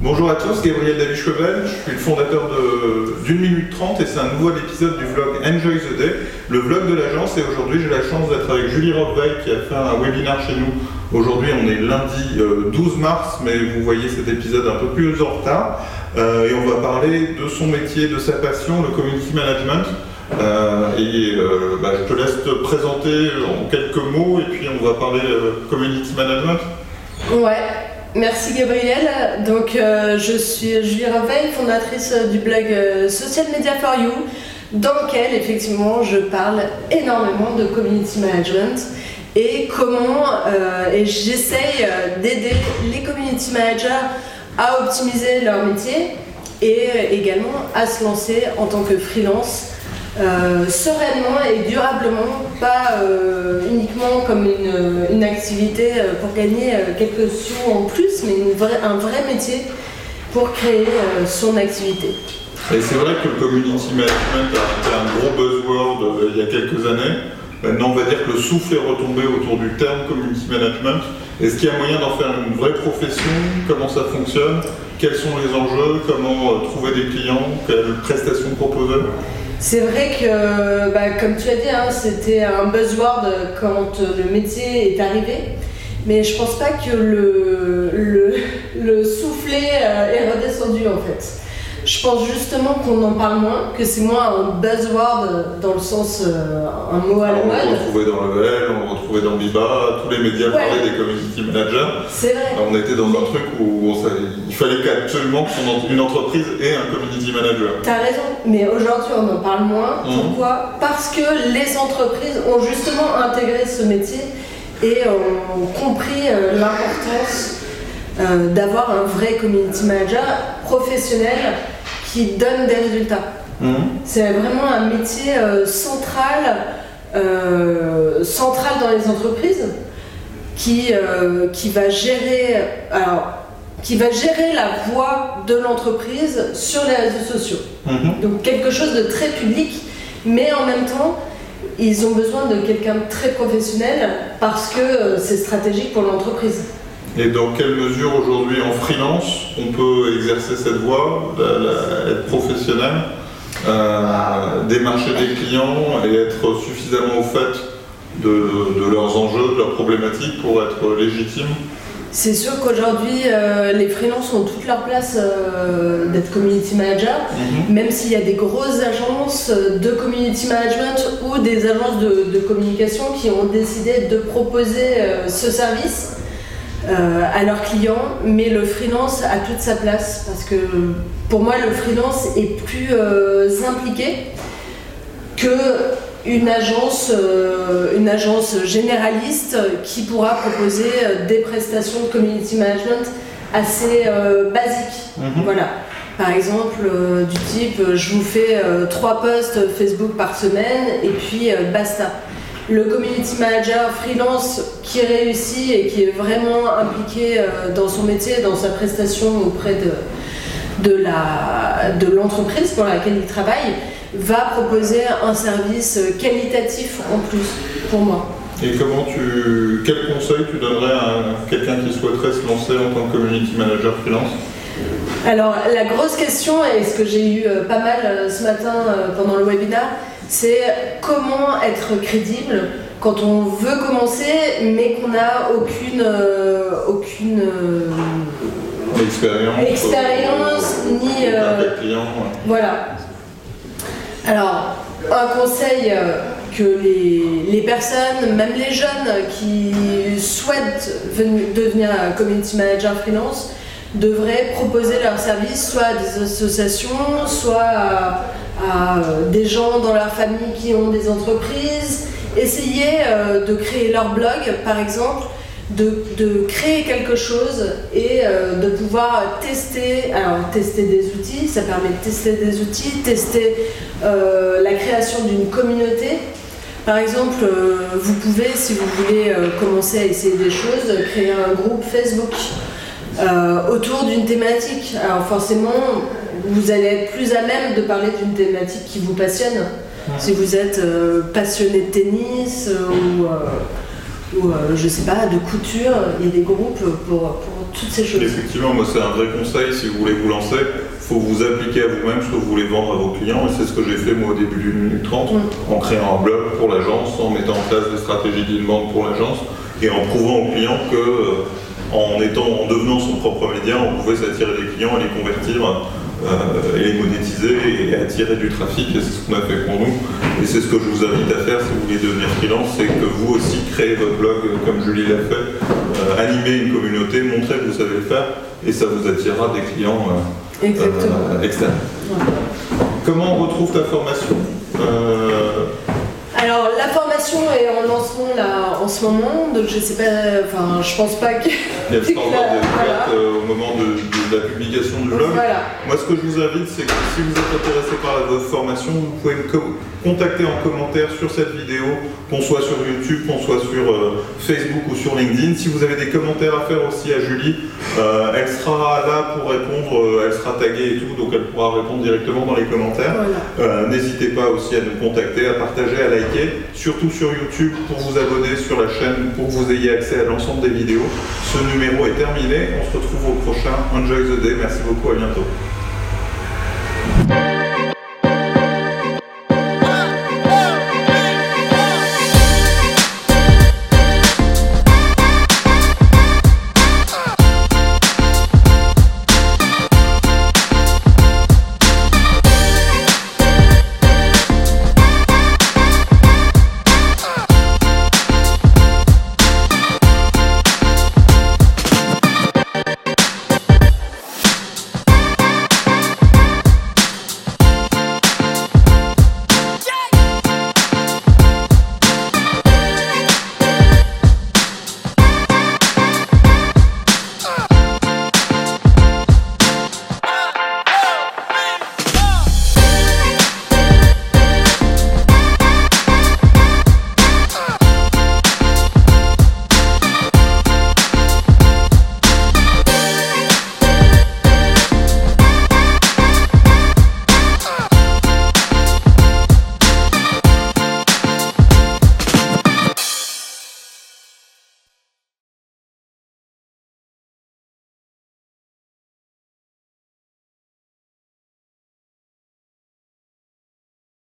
Bonjour à tous, Gabriel David-Chevel, je suis le fondateur d'une minute trente et c'est un nouvel épisode du vlog Enjoy the Day, le vlog de l'agence et aujourd'hui j'ai la chance d'être avec Julie Rockveil qui a fait un webinaire chez nous. Aujourd'hui on est lundi 12 euh, mars mais vous voyez cet épisode un peu plus en retard euh, et on va parler de son métier, de sa passion, le community management. Euh, et bah, je te laisse te présenter en quelques mots et puis on va parler community management. Ouais, Merci Gabriel. Donc euh, je suis Julie Raveil, fondatrice du blog euh, Social Media for You, dans lequel effectivement je parle énormément de community management et comment euh, et j'essaye d'aider les community managers à optimiser leur métier et également à se lancer en tant que freelance euh, sereinement et durablement, pas euh, uniquement comme une, activité euh, pour gagner quelques sous en plus, mais un vrai métier pour créer son activité. Et c'est vrai que le community management a été un gros buzzword il y a quelques années. Maintenant, on va dire que le souffle est retombé autour du terme community management. Est-ce qu'il y a moyen d'en faire une vraie profession? Comment ça fonctionne? Quels sont les enjeux? Comment trouver des clients? Quelles prestations proposer? C'est vrai que, bah, comme tu as dit, hein, c'était un buzzword quand le métier est arrivé. Mais je pense pas que le, le, le soufflet euh, est redescendu en fait. Je pense justement qu'on en parle moins, que c'est moins un buzzword dans le sens euh, un mot à la mode. On le retrouvait dans le VL, on le retrouvait dans Biba, tous les médias parlaient des community managers. C'est vrai. On était dans un truc où il fallait absolument qu'une entreprise ait un community manager. T'as raison, mais aujourd'hui on en parle moins. Mhm. Pourquoi? Parce que les entreprises ont justement intégré ce métier et ont compris euh, l'importance euh, d'avoir un vrai community manager professionnel qui donne des résultats. Mhm. C'est vraiment un métier euh, central, euh, central dans les entreprises qui, qui va gérer alors, qui va gérer la voix de l'entreprise sur les réseaux sociaux. Mhm. Donc quelque chose de très public, mais en même temps, ils ont besoin de quelqu'un de très professionnel parce que c'est stratégique pour l'entreprise. Et dans quelle mesure aujourd'hui en freelance on peut exercer cette voie, être professionnel, euh, démarcher des clients et être suffisamment au fait de, leurs enjeux, de leurs problématiques pour être légitime? C'est sûr qu'aujourd'hui, euh, les freelances ont toute leur place euh, d'être community manager, mhm. même s'il y a des grosses agences de community management ou des agences de communication qui ont décidé de proposer ce service. Euh, à leurs clients, mais le freelance a toute sa place parce que pour moi le freelance est plus euh, impliqué que une agence, euh, une agence généraliste qui pourra proposer des prestations de community management assez basiques. Mhm. Voilà. Par exemple, du type, je vous fais trois posts Facebook par semaine et puis basta le community manager freelance qui réussit et qui est vraiment impliqué euh, dans son métier, dans sa prestation auprès de, de l'entreprise pour laquelle il travaille, va proposer un service qualitatif en plus pour moi. Et comment tu, quel conseil tu donnerais à quelqu'un qui souhaiterait se lancer en tant que community manager freelance? Alors la grosse question, et ce que j'ai eu euh, pas mal euh, ce matin pendant le webinaire, c'est comment être crédible quand on veut commencer, mais qu'on n'a aucune, euh, aucune euh, expérience, ni euh, voilà. Alors, un conseil que les, les, personnes, même les jeunes qui souhaitent devenir community manager freelance, devraient proposer leurs services soit à des associations, soit à euh, des gens dans leur famille qui ont des entreprises, essayer euh, de créer leur blog par exemple, de, créer quelque chose et euh, de pouvoir tester, alors tester des outils, ça permet de tester des outils, tester la création d'une communauté. Par exemple, vous pouvez, si vous voulez commencer à essayer des choses, créer un groupe Facebook autour d'une thématique. Alors forcément, vous allez être plus à même de parler d'une thématique qui vous passionne. Si vous êtes euh, passionné de tennis euh, ou, euh, ou je sais pas, de couture, il y a des groupes pour, toutes ces choses. Effectivement, moi c'est un vrai conseil si vous voulez vous lancer. Il faut vous appliquer à vous-même ce que vous voulez vendre à vos clients et c'est ce que j'ai fait moi au début d'une minute 30 Mm. en créant un blog pour l'agence, en mettant en place des stratégies d'inbound pour l'agence et en prouvant aux clients que en, étant, en devenant son propre média, on pouvait s'attirer des clients et les convertir euh, et les monétiser et attirer du trafic et c'est ce qu'on a fait pour nous. Et c'est ce que je vous invite à faire si vous voulez devenir freelance, c'est que vous aussi créez votre blog euh, comme Julie l'a fait, euh, animer une communauté, montrer que vous savez le faire et ça vous attirera des clients euh, externes. Comment on retrouve ta formation? Alors la formation est en lancement là en ce moment, donc je sais pas, enfin je pense pas que. Il y a le standard de Voilà. euh, au moment de, de la publication du blog. Voilà. Moi, ce que je vous invite, c'est que si vous êtes intéressé par votre formation, vous pouvez me co- contacter en commentaire sur cette vidéo, qu'on soit sur YouTube, qu'on soit sur euh, Facebook ou sur LinkedIn. Si vous avez des commentaires à faire aussi à Julie, euh, elle sera là pour répondre, elle sera taguée et tout, donc elle pourra répondre directement dans les commentaires. Voilà. N'hésitez pas aussi à nous contacter, à partager, à liker, sur YouTube pour vous abonner sur la chaîne, pour que vous ayez accès à l'ensemble des vidéos. Ce numéro est terminé, on se retrouve au prochain Enjoy the Day, merci beaucoup, à bientôt.